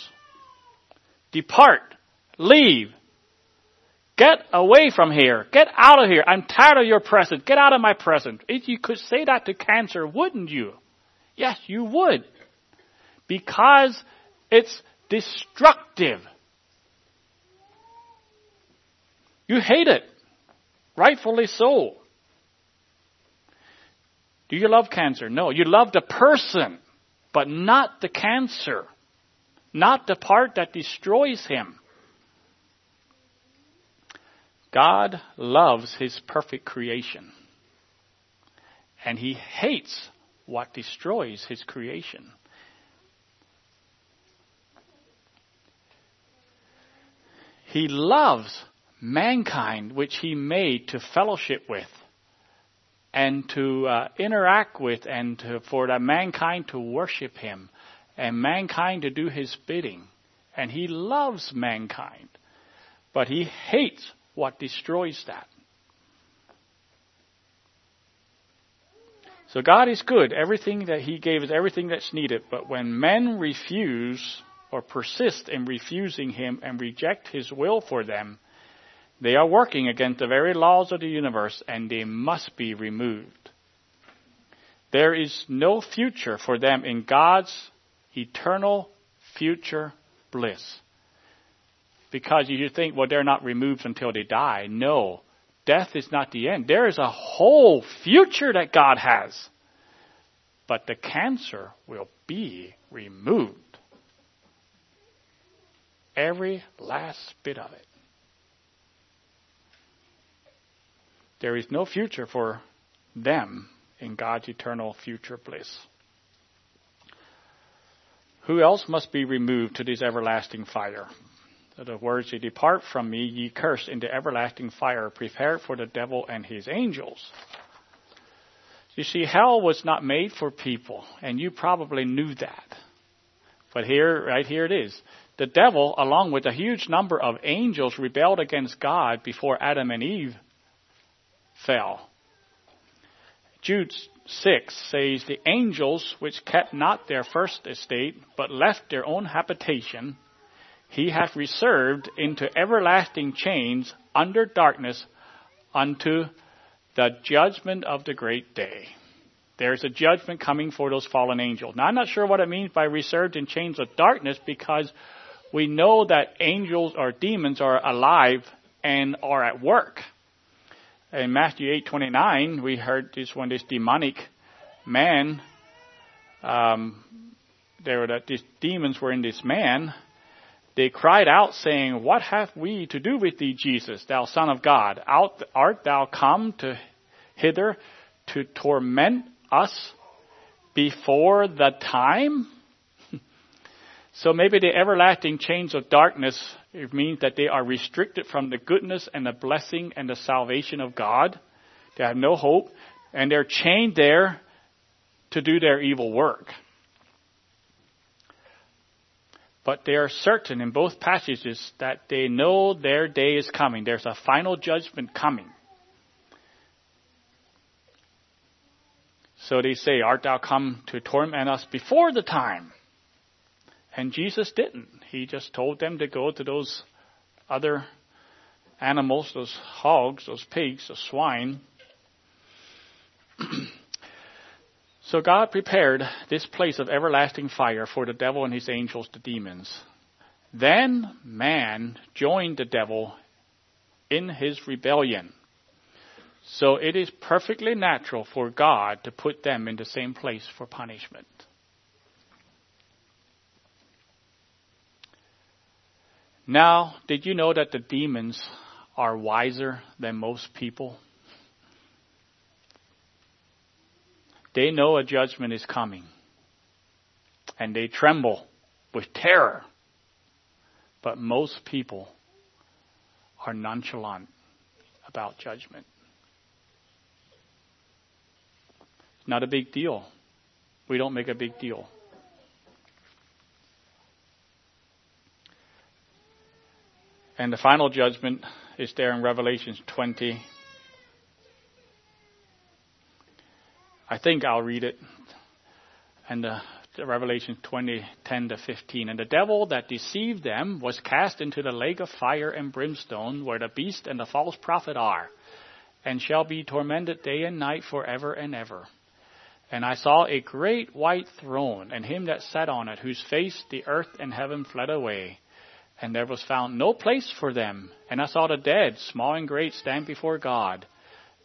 Depart, leave, get away from here, get out of here. I'm tired of your presence. Get out of my presence. If you could say that to cancer, wouldn't you? Yes, you would. Because it's destructive. You hate it. Rightfully so. Do you love cancer? No. You love the person, but not the cancer. Not the part that destroys him. God loves his perfect creation. And he hates what destroys his creation. He loves mankind, which he made to fellowship with and to uh, interact with, and to, for that mankind to worship him and mankind to do his bidding. And he loves mankind, but he hates what destroys that. So God is good. Everything that He gave is everything that's needed. But when men refuse or persist in refusing Him and reject His will for them, they are working against the very laws of the universe and they must be removed. There is no future for them in God's eternal future bliss. Because you think, well, they're not removed until they die. No. Death is not the end. There is a whole future that God has. But the cancer will be removed. Every last bit of it. There is no future for them in God's eternal future bliss. Who else must be removed to this everlasting fire? The words, Ye depart from me, ye cursed, into everlasting fire, prepared for the devil and his angels. You see, hell was not made for people, and you probably knew that. But here, right here it is. The devil, along with a huge number of angels, rebelled against God before Adam and Eve fell. Jude 6 says, The angels which kept not their first estate, but left their own habitation, he hath reserved into everlasting chains under darkness unto the judgment of the great day. There's a judgment coming for those fallen angels. Now, I'm not sure what it means by reserved in chains of darkness because we know that angels or demons are alive and are at work. In Matthew 8:29, we heard this one, this demonic man, um, there were that these demons were in this man. They cried out, saying, "What have we to do with thee, Jesus, thou Son of God? Out, art thou come to hither to torment us before the time?" so maybe the everlasting chains of darkness it means that they are restricted from the goodness and the blessing and the salvation of God. They have no hope, and they're chained there to do their evil work. But they are certain in both passages that they know their day is coming. There's a final judgment coming. So they say, Art thou come to torment us before the time? And Jesus didn't. He just told them to go to those other animals, those hogs, those pigs, those swine. so God prepared this place of everlasting fire for the devil and his angels, the demons. Then man joined the devil in his rebellion. So it is perfectly natural for God to put them in the same place for punishment. Now, did you know that the demons are wiser than most people? They know a judgment is coming. And they tremble with terror. But most people are nonchalant about judgment. It's not a big deal. We don't make a big deal. And the final judgment is there in Revelation 20. I think I'll read it. And the Revelation 20, 10 to 15. And the devil that deceived them was cast into the lake of fire and brimstone, where the beast and the false prophet are, and shall be tormented day and night forever and ever. And I saw a great white throne, and him that sat on it, whose face the earth and heaven fled away and there was found no place for them. And I saw the dead, small and great, stand before God.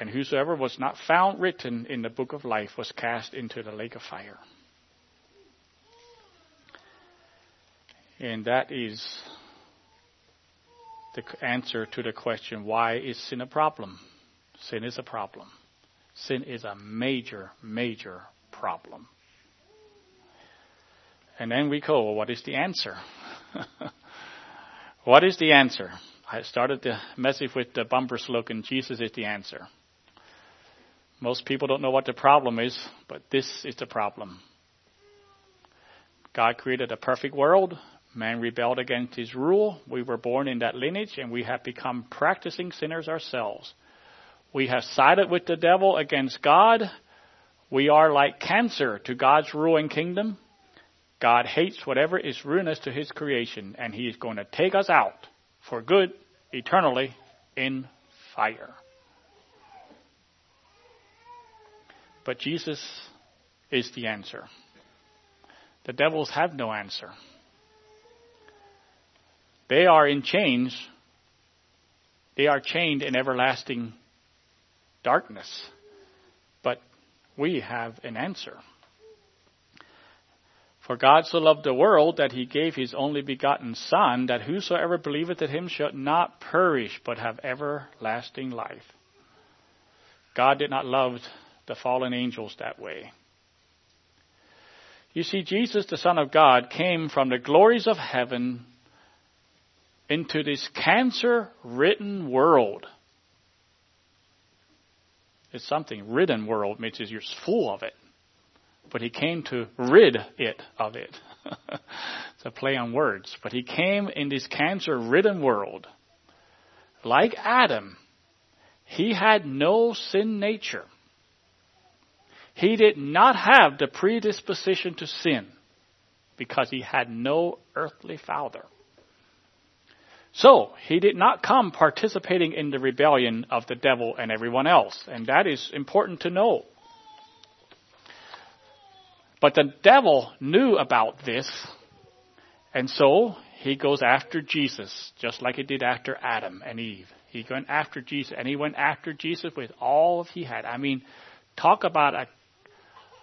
And whosoever was not found written in the book of life was cast into the lake of fire. And that is the answer to the question why is sin a problem? Sin is a problem. Sin is a major, major problem. And then we go, well, what is the answer? what is the answer? I started the message with the bumper slogan, Jesus is the answer. Most people don't know what the problem is, but this is the problem. God created a perfect world. Man rebelled against his rule. We were born in that lineage and we have become practicing sinners ourselves. We have sided with the devil against God. We are like cancer to God's ruling kingdom. God hates whatever is ruinous to his creation and he is going to take us out for good eternally in fire. But Jesus is the answer. The devils have no answer. They are in chains. They are chained in everlasting darkness. But we have an answer. For God so loved the world that he gave his only begotten Son, that whosoever believeth in him should not perish, but have everlasting life. God did not love the fallen angels that way. You see, Jesus, the Son of God, came from the glories of heaven into this cancer ridden world. It's something ridden world, is you're full of it. But he came to rid it of it. it's a play on words. But he came in this cancer ridden world. Like Adam, he had no sin nature. He did not have the predisposition to sin because he had no earthly father. So, he did not come participating in the rebellion of the devil and everyone else, and that is important to know. But the devil knew about this, and so he goes after Jesus, just like he did after Adam and Eve. He went after Jesus, and he went after Jesus with all he had. I mean, talk about a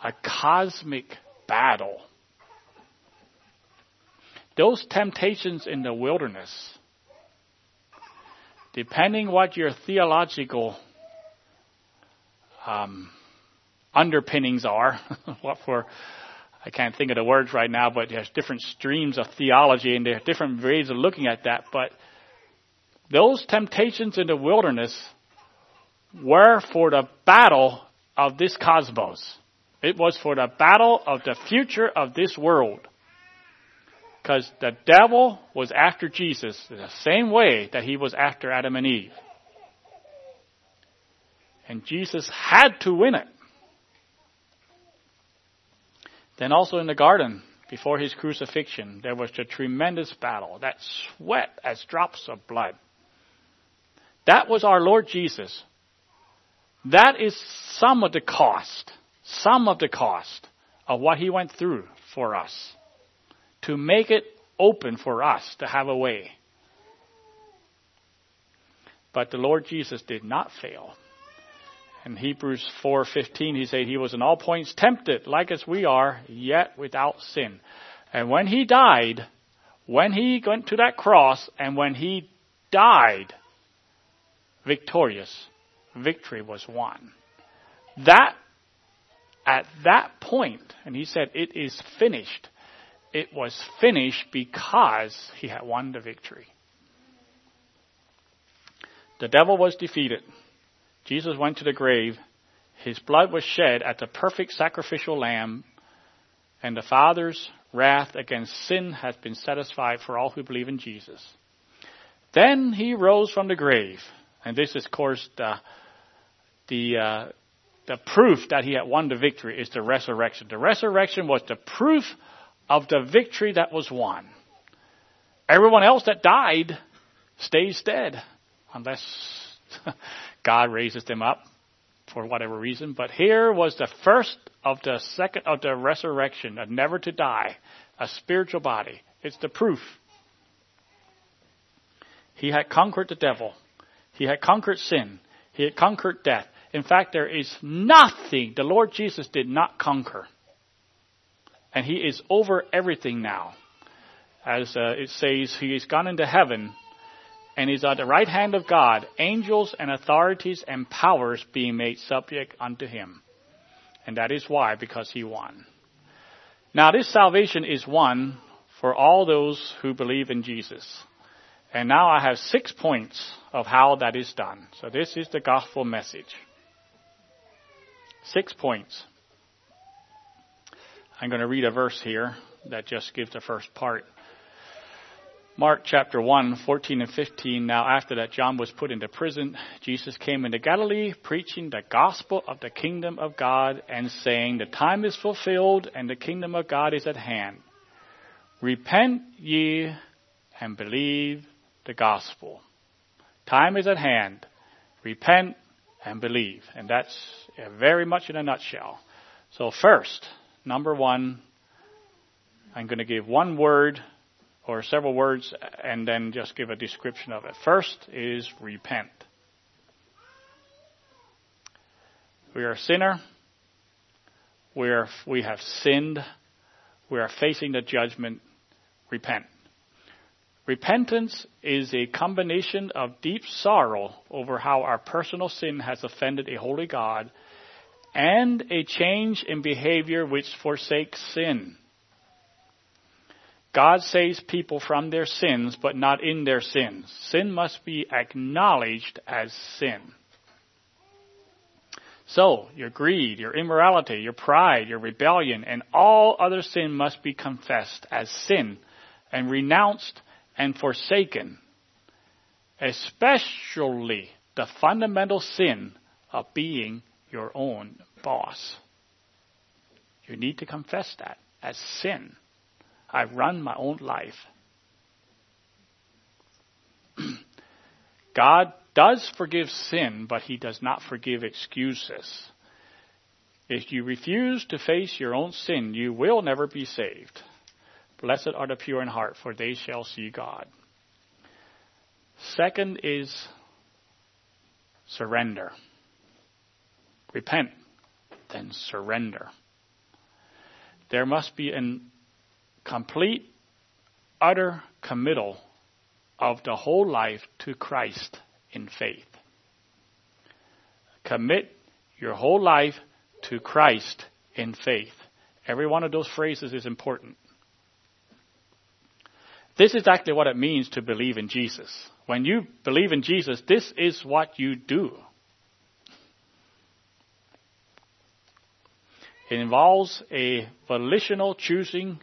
a cosmic battle. Those temptations in the wilderness, depending what your theological um, underpinnings are, what for I can't think of the words right now, but there's different streams of theology and there are different ways of looking at that. But those temptations in the wilderness were for the battle of this cosmos. It was for the battle of the future of this world. Because the devil was after Jesus in the same way that he was after Adam and Eve. And Jesus had to win it. Then also in the garden, before his crucifixion, there was a tremendous battle that sweat as drops of blood. That was our Lord Jesus. That is some of the cost some of the cost of what he went through for us to make it open for us to have a way. But the Lord Jesus did not fail. In Hebrews 4:15 he said he was in all points tempted like as we are yet without sin. And when he died, when he went to that cross and when he died victorious, victory was won. That at that point, and he said, It is finished. It was finished because he had won the victory. The devil was defeated. Jesus went to the grave. His blood was shed at the perfect sacrificial lamb, and the Father's wrath against sin has been satisfied for all who believe in Jesus. Then he rose from the grave, and this is, of course, the the uh, the proof that he had won the victory is the resurrection. The resurrection was the proof of the victory that was won. Everyone else that died stays dead unless God raises them up for whatever reason. But here was the first of the second of the resurrection, a never to die, a spiritual body. It's the proof. He had conquered the devil. He had conquered sin. He had conquered death. In fact, there is nothing the Lord Jesus did not conquer. And He is over everything now. As uh, it says, He is gone into heaven and is at the right hand of God, angels and authorities and powers being made subject unto Him. And that is why, because He won. Now this salvation is won for all those who believe in Jesus. And now I have six points of how that is done. So this is the gospel message. Six points. I'm going to read a verse here that just gives the first part. Mark chapter 1, 14 and 15. Now, after that John was put into prison, Jesus came into Galilee, preaching the gospel of the kingdom of God and saying, The time is fulfilled and the kingdom of God is at hand. Repent ye and believe the gospel. Time is at hand. Repent and believe. And that's very much in a nutshell. So, first, number one, I'm going to give one word or several words and then just give a description of it. First is repent. We are a sinner. We, are, we have sinned. We are facing the judgment. Repent. Repentance is a combination of deep sorrow over how our personal sin has offended a holy God and a change in behavior which forsakes sin. God saves people from their sins, but not in their sins. Sin must be acknowledged as sin. So, your greed, your immorality, your pride, your rebellion, and all other sin must be confessed as sin and renounced and forsaken. Especially the fundamental sin of being your own boss. You need to confess that as sin. I run my own life. God does forgive sin, but He does not forgive excuses. If you refuse to face your own sin, you will never be saved. Blessed are the pure in heart, for they shall see God. Second is surrender. Repent, then surrender. There must be an complete, utter committal of the whole life to Christ in faith. Commit your whole life to Christ in faith. Every one of those phrases is important. This is actually what it means to believe in Jesus. When you believe in Jesus, this is what you do. It involves a volitional choosing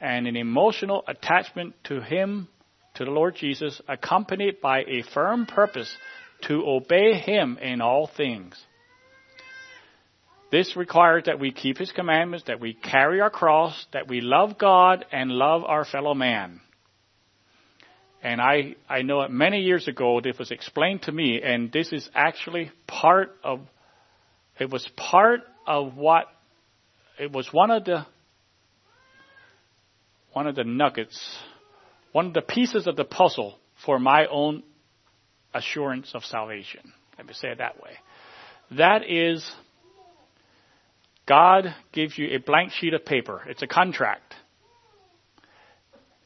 and an emotional attachment to Him, to the Lord Jesus, accompanied by a firm purpose to obey Him in all things. This requires that we keep His commandments, that we carry our cross, that we love God and love our fellow man. And I, I know it many years ago, it was explained to me, and this is actually part of, it was part of what, it was one of the one of the nuggets, one of the pieces of the puzzle for my own assurance of salvation. Let me say it that way. That is, God gives you a blank sheet of paper. It's a contract.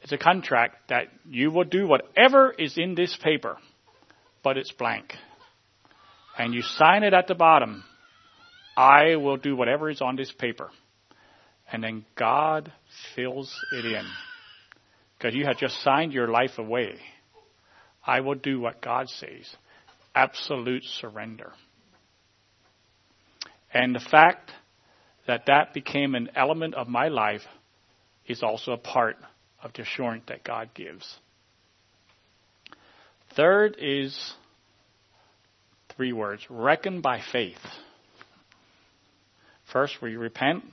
It's a contract that you will do whatever is in this paper, but it's blank. And you sign it at the bottom. I will do whatever is on this paper. And then God fills it in. Because you have just signed your life away. I will do what God says. Absolute surrender. And the fact that that became an element of my life is also a part of the assurance that God gives. Third is three words reckon by faith. First, we repent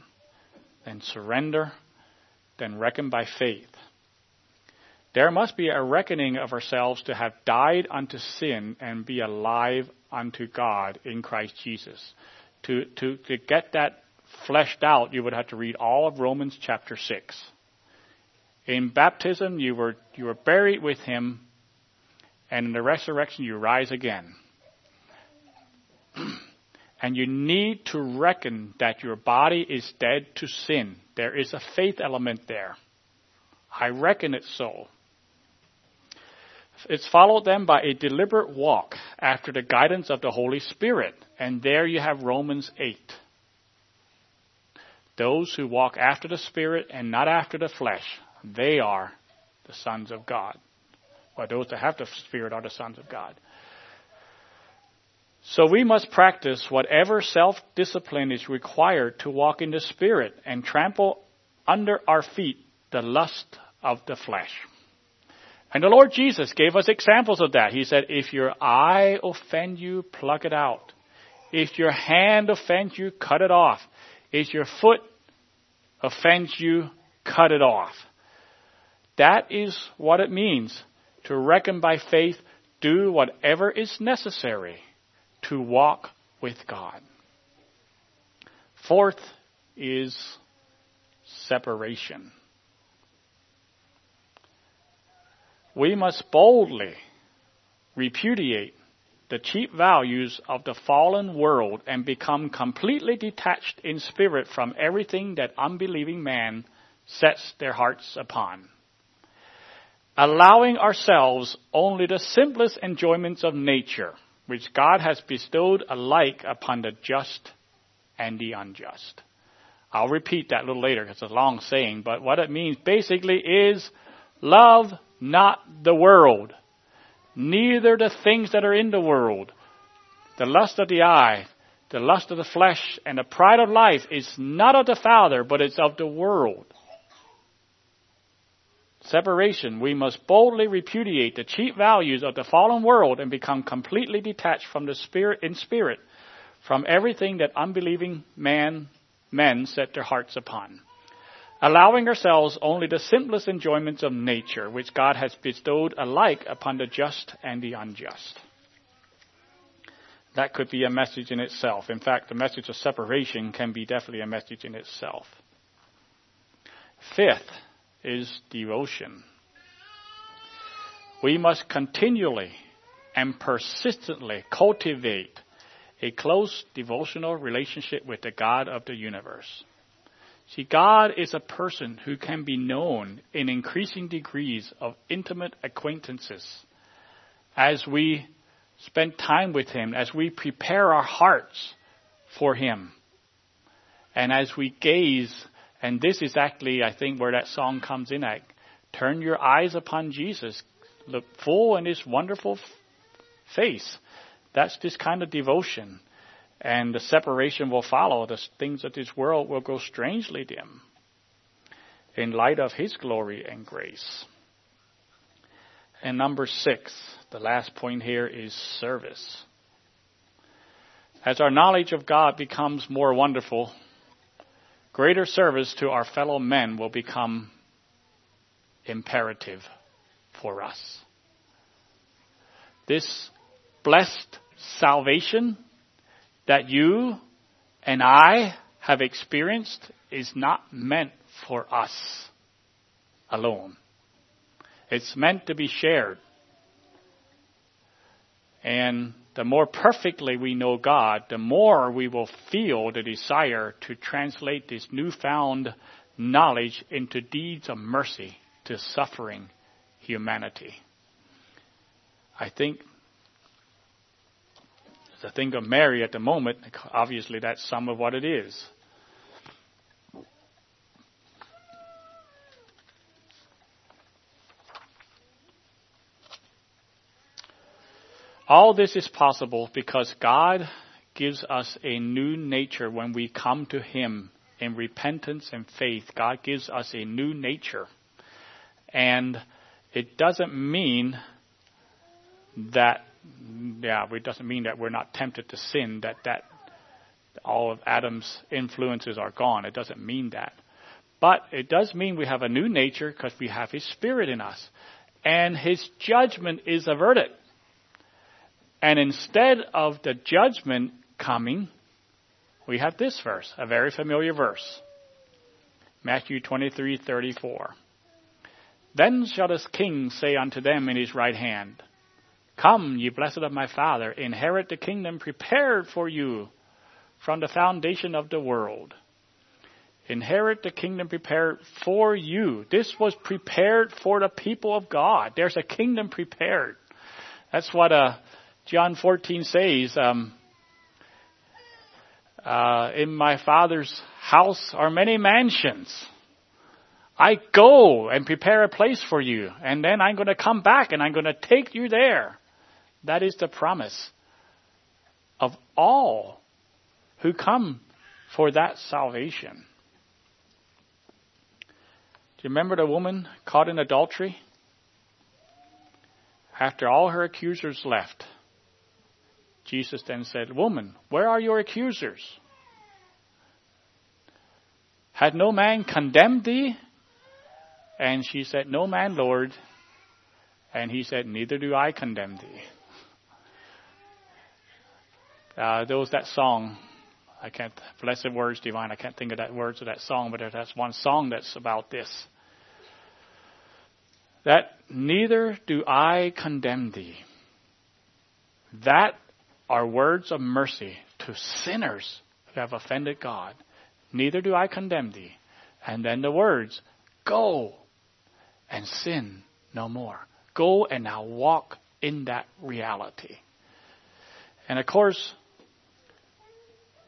then surrender, then reckon by faith. There must be a reckoning of ourselves to have died unto sin and be alive unto God in Christ Jesus. To, to, to get that fleshed out, you would have to read all of Romans chapter 6. In baptism, you were, you were buried with him, and in the resurrection, you rise again. And you need to reckon that your body is dead to sin. There is a faith element there. I reckon it so. It's followed then by a deliberate walk after the guidance of the Holy Spirit. And there you have Romans 8. Those who walk after the Spirit and not after the flesh, they are the sons of God. Or those that have the Spirit are the sons of God. So we must practice whatever self-discipline is required to walk in the Spirit and trample under our feet the lust of the flesh. And the Lord Jesus gave us examples of that. He said, if your eye offend you, pluck it out. If your hand offends you, cut it off. If your foot offends you, cut it off. That is what it means to reckon by faith, do whatever is necessary to walk with God. Fourth is separation. we must boldly repudiate the cheap values of the fallen world and become completely detached in spirit from everything that unbelieving man sets their hearts upon. Allowing ourselves only the simplest enjoyments of nature, which God has bestowed alike upon the just and the unjust. I'll repeat that a little later because it's a long saying, but what it means basically is love not the world, neither the things that are in the world. The lust of the eye, the lust of the flesh, and the pride of life is not of the Father, but it's of the world. Separation. We must boldly repudiate the cheap values of the fallen world and become completely detached from the spirit in spirit from everything that unbelieving man men set their hearts upon allowing ourselves only the simplest enjoyments of nature, which God has bestowed alike upon the just and the unjust. That could be a message in itself. In fact, the message of separation can be definitely a message in itself. Fifth is devotion. We must continually and persistently cultivate a close devotional relationship with the God of the universe. See, God is a person who can be known in increasing degrees of intimate acquaintances as we spend time with Him, as we prepare our hearts for Him, and as we gaze. And this is actually, I think, where that song comes in at. Turn your eyes upon Jesus. Look full in His wonderful face. That's this kind of devotion and the separation will follow. The things of this world will go strangely dim in light of His glory and grace. And number six, the last point here is service. As our knowledge of God becomes more wonderful, greater service to our fellow men will become imperative for us. This blessed salvation that you and I have experienced is not meant for us alone. It's meant to be shared. And the more perfectly we know God, the more we will feel the desire to translate this newfound knowledge into deeds of mercy to suffering humanity. I think to think of Mary at the moment, obviously that's some of what it is. All this is possible because God gives us a new nature when we come to Him in repentance and faith. God gives us a new nature. And it doesn't mean that yeah, it doesn't mean that we're not tempted to sin, that, that all of Adam's influences are gone. It doesn't mean that. But it does mean we have a new nature because we have His Spirit in us. And His judgment is averted. And instead of the judgment coming, we have this verse, a very familiar verse. Matthew 23:34. Then shall the king say unto them in his right hand, Come, ye blessed of my Father, inherit the kingdom prepared for you from the foundation of the world. Inherit the kingdom prepared for you. This was prepared for the people of God. There's a kingdom prepared. That's what uh, John 14 says. Um, uh, in my Father's house are many mansions. I go and prepare a place for you, and then I'm going to come back and I'm going to take you there. That is the promise of all who come for that salvation. Do you remember the woman caught in adultery? After all her accusers left, Jesus then said, Woman, where are your accusers? Had no man condemned thee? And she said, No man, Lord. And he said, Neither do I condemn thee. Uh, there was that song. I can't, blessed words divine. I can't think of that words of that song, but that's one song that's about this. that neither do I condemn thee. That are words of mercy to sinners who have offended God. Neither do I condemn thee. And then the words, go and sin no more. Go and now walk in that reality. And of course,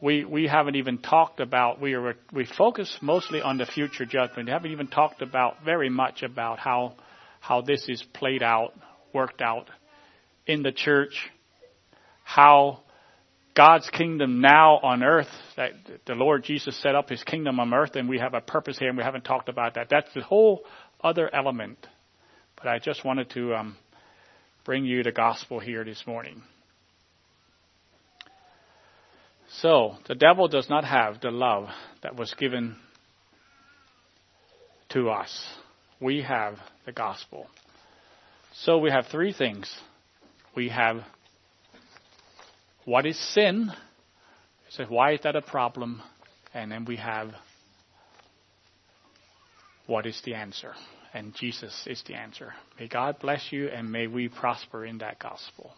we we haven't even talked about we are we focus mostly on the future judgment. We haven't even talked about very much about how how this is played out, worked out in the church, how God's kingdom now on earth, that the Lord Jesus set up his kingdom on earth and we have a purpose here and we haven't talked about that. That's the whole other element. But I just wanted to um, bring you the gospel here this morning. So, the devil does not have the love that was given to us. We have the gospel. So, we have three things. We have what is sin? So, why is that a problem? And then we have what is the answer? And Jesus is the answer. May God bless you and may we prosper in that gospel.